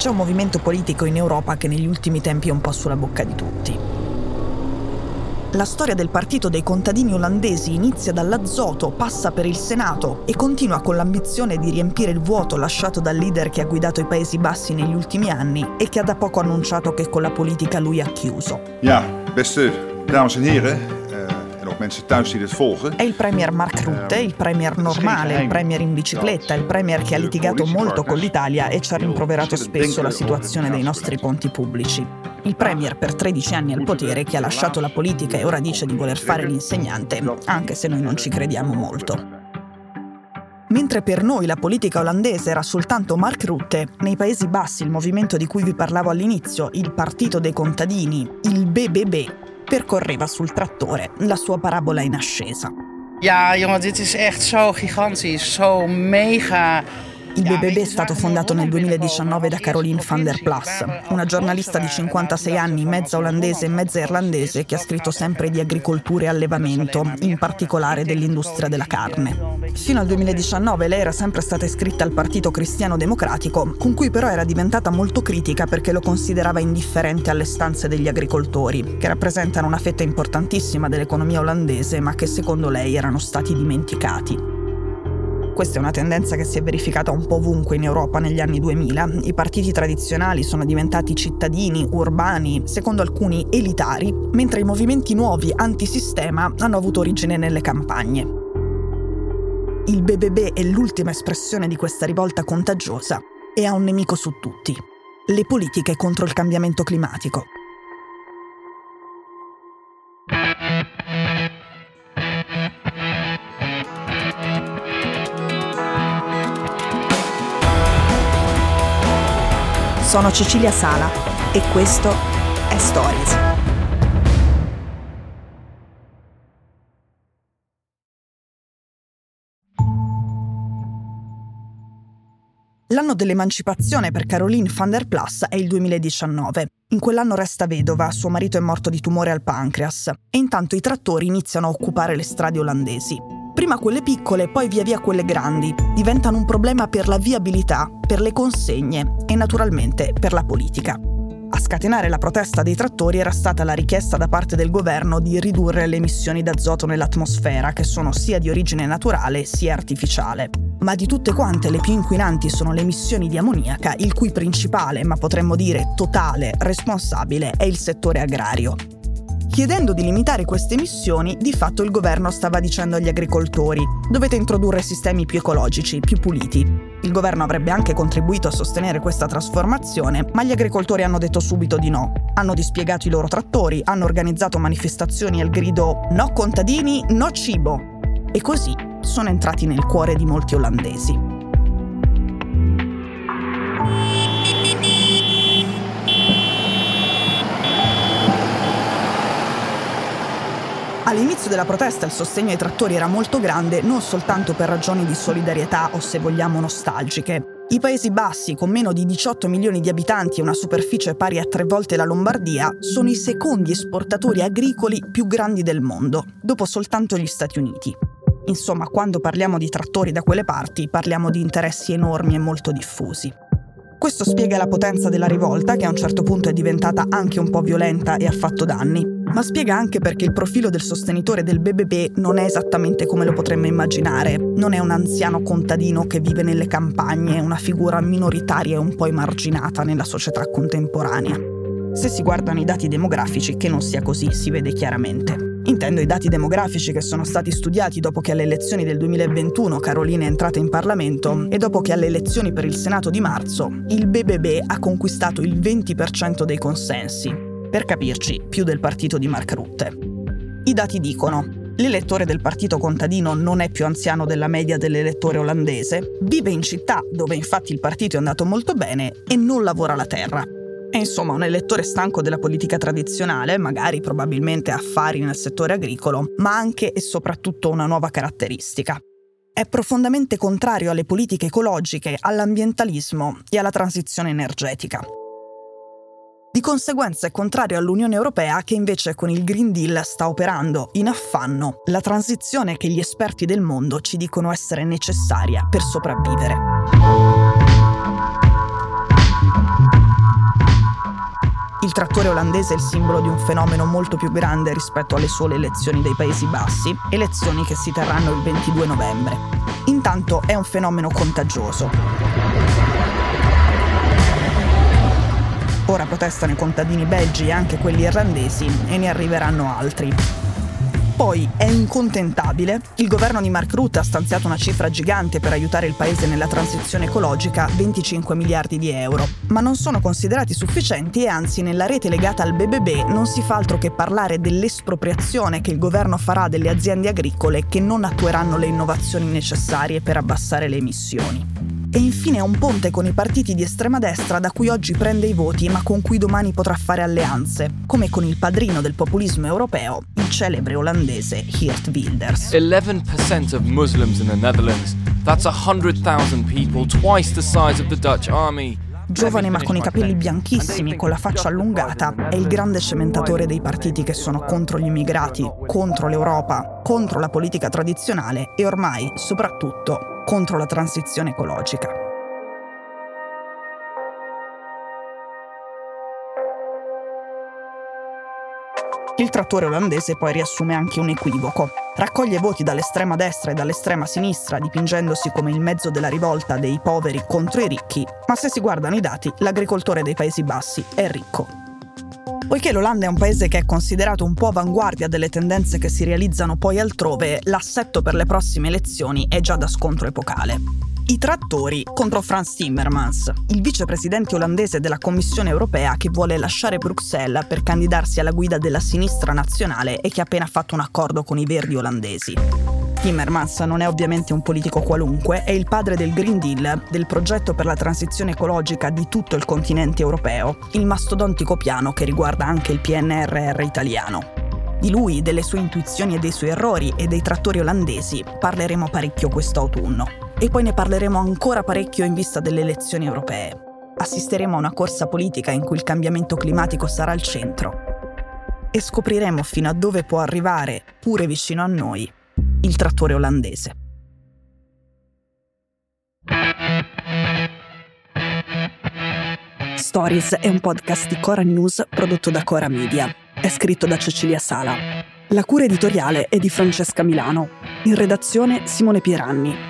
C'è un movimento politico in Europa che negli ultimi tempi è un po' sulla bocca di tutti. La storia del partito dei contadini olandesi inizia dall'azoto, passa per il Senato e continua con l'ambizione di riempire il vuoto lasciato dal leader che ha guidato i Paesi Bassi negli ultimi anni e che ha da poco annunciato che con la politica lui ha chiuso. Ja, beste dames en heren, mensen thuis die dit volgen. È il premier Mark Rutte, il premier normale, il premier in bicicletta, il premier che ha litigato molto con l'Italia e ci ha rimproverato spesso la situazione dei nostri ponti pubblici. Il premier per 13 anni al potere che ha lasciato la politica e ora dice di voler fare l'insegnante, anche se noi non ci crediamo molto. Mentre per noi la politica olandese era soltanto Mark Rutte, nei Paesi Bassi il movimento di cui vi parlavo all'inizio, il Partito dei Contadini, il BBB, percorreva sul trattore la sua parabola in ascesa. Ja, jongen, dit is echt zo gigantisch, zo mega il BBB è stato fondato nel 2019 da Caroline van der Plas, una giornalista di 56 anni, mezza olandese e mezza irlandese, che ha scritto sempre di agricoltura e allevamento, in particolare dell'industria della carne. Fino al 2019 lei era sempre stata iscritta al Partito Cristiano Democratico, con cui però era diventata molto critica perché lo considerava indifferente alle stanze degli agricoltori, che rappresentano una fetta importantissima dell'economia olandese, ma che secondo lei erano stati dimenticati. Questa è una tendenza che si è verificata un po' ovunque in Europa negli anni 2000. I partiti tradizionali sono diventati cittadini, urbani, secondo alcuni elitari, mentre i movimenti nuovi antisistema hanno avuto origine nelle campagne. Il BBB è l'ultima espressione di questa rivolta contagiosa e ha un nemico su tutti, le politiche contro il cambiamento climatico. Sono Cecilia Sala e questo è Stories. L'anno dell'emancipazione per Caroline van der Plas è il 2019. In quell'anno resta vedova, suo marito è morto di tumore al pancreas e intanto i trattori iniziano a occupare le strade olandesi. Prima quelle piccole, poi via via quelle grandi, diventano un problema per la viabilità, per le consegne e naturalmente per la politica. A scatenare la protesta dei trattori era stata la richiesta da parte del governo di ridurre le emissioni d'azoto nell'atmosfera, che sono sia di origine naturale sia artificiale. Ma di tutte quante le più inquinanti sono le emissioni di ammoniaca, il cui principale, ma potremmo dire totale, responsabile è il settore agrario. Chiedendo di limitare queste emissioni, di fatto il governo stava dicendo agli agricoltori dovete introdurre sistemi più ecologici, più puliti. Il governo avrebbe anche contribuito a sostenere questa trasformazione, ma gli agricoltori hanno detto subito di no. Hanno dispiegato i loro trattori, hanno organizzato manifestazioni al grido no contadini, no cibo. E così sono entrati nel cuore di molti olandesi. All'inizio della protesta il sostegno ai trattori era molto grande non soltanto per ragioni di solidarietà o se vogliamo nostalgiche. I Paesi Bassi, con meno di 18 milioni di abitanti e una superficie pari a tre volte la Lombardia, sono i secondi esportatori agricoli più grandi del mondo, dopo soltanto gli Stati Uniti. Insomma, quando parliamo di trattori da quelle parti, parliamo di interessi enormi e molto diffusi. Questo spiega la potenza della rivolta, che a un certo punto è diventata anche un po' violenta e ha fatto danni, ma spiega anche perché il profilo del sostenitore del BBB non è esattamente come lo potremmo immaginare. Non è un anziano contadino che vive nelle campagne, una figura minoritaria e un po' emarginata nella società contemporanea. Se si guardano i dati demografici, che non sia così, si vede chiaramente. Intendo i dati demografici che sono stati studiati dopo che alle elezioni del 2021 Carolina è entrata in Parlamento e dopo che alle elezioni per il Senato di marzo il BBB ha conquistato il 20% dei consensi, per capirci, più del partito di Mark Rutte. I dati dicono L'elettore del partito contadino non è più anziano della media dell'elettore olandese, vive in città dove infatti il partito è andato molto bene e non lavora la terra. È insomma un elettore stanco della politica tradizionale, magari probabilmente affari nel settore agricolo, ma anche e soprattutto una nuova caratteristica. È profondamente contrario alle politiche ecologiche, all'ambientalismo e alla transizione energetica. Di conseguenza è contrario all'Unione Europea che invece con il Green Deal sta operando in affanno la transizione che gli esperti del mondo ci dicono essere necessaria per sopravvivere. trattore olandese è il simbolo di un fenomeno molto più grande rispetto alle sole elezioni dei Paesi Bassi, elezioni che si terranno il 22 novembre. Intanto è un fenomeno contagioso. Ora protestano i contadini belgi e anche quelli irlandesi e ne arriveranno altri. Poi è incontentabile, il governo di Mark Rutte ha stanziato una cifra gigante per aiutare il paese nella transizione ecologica, 25 miliardi di euro, ma non sono considerati sufficienti e anzi nella rete legata al BBB non si fa altro che parlare dell'espropriazione che il governo farà delle aziende agricole che non attueranno le innovazioni necessarie per abbassare le emissioni. E infine un ponte con i partiti di estrema destra da cui oggi prende i voti ma con cui domani potrà fare alleanze, come con il padrino del populismo europeo, il celebre olandese Geert Wilders. 11% of Muslims in the Netherlands. That's 100,000 people, twice the size of the Dutch army. Giovane ma con i capelli bianchissimi, con la faccia allungata, è il grande cementatore dei partiti che sono contro gli immigrati, contro l'Europa, contro la politica tradizionale e ormai, soprattutto, contro la transizione ecologica. Il trattore olandese poi riassume anche un equivoco. Raccoglie voti dall'estrema destra e dall'estrema sinistra, dipingendosi come il mezzo della rivolta dei poveri contro i ricchi, ma se si guardano i dati, l'agricoltore dei Paesi Bassi è ricco. Poiché l'Olanda è un paese che è considerato un po' avanguardia delle tendenze che si realizzano poi altrove, l'assetto per le prossime elezioni è già da scontro epocale. I trattori contro Frans Timmermans, il vicepresidente olandese della Commissione europea che vuole lasciare Bruxelles per candidarsi alla guida della sinistra nazionale e che ha appena fatto un accordo con i verdi olandesi. Timmermans non è ovviamente un politico qualunque, è il padre del Green Deal, del progetto per la transizione ecologica di tutto il continente europeo, il mastodontico piano che riguarda anche il PNRR italiano. Di lui, delle sue intuizioni e dei suoi errori e dei trattori olandesi parleremo parecchio quest'autunno. E poi ne parleremo ancora parecchio in vista delle elezioni europee. Assisteremo a una corsa politica in cui il cambiamento climatico sarà al centro. E scopriremo fino a dove può arrivare, pure vicino a noi, il trattore olandese. Stories è un podcast di Cora News prodotto da Cora Media. È scritto da Cecilia Sala. La cura editoriale è di Francesca Milano. In redazione Simone Pieranni.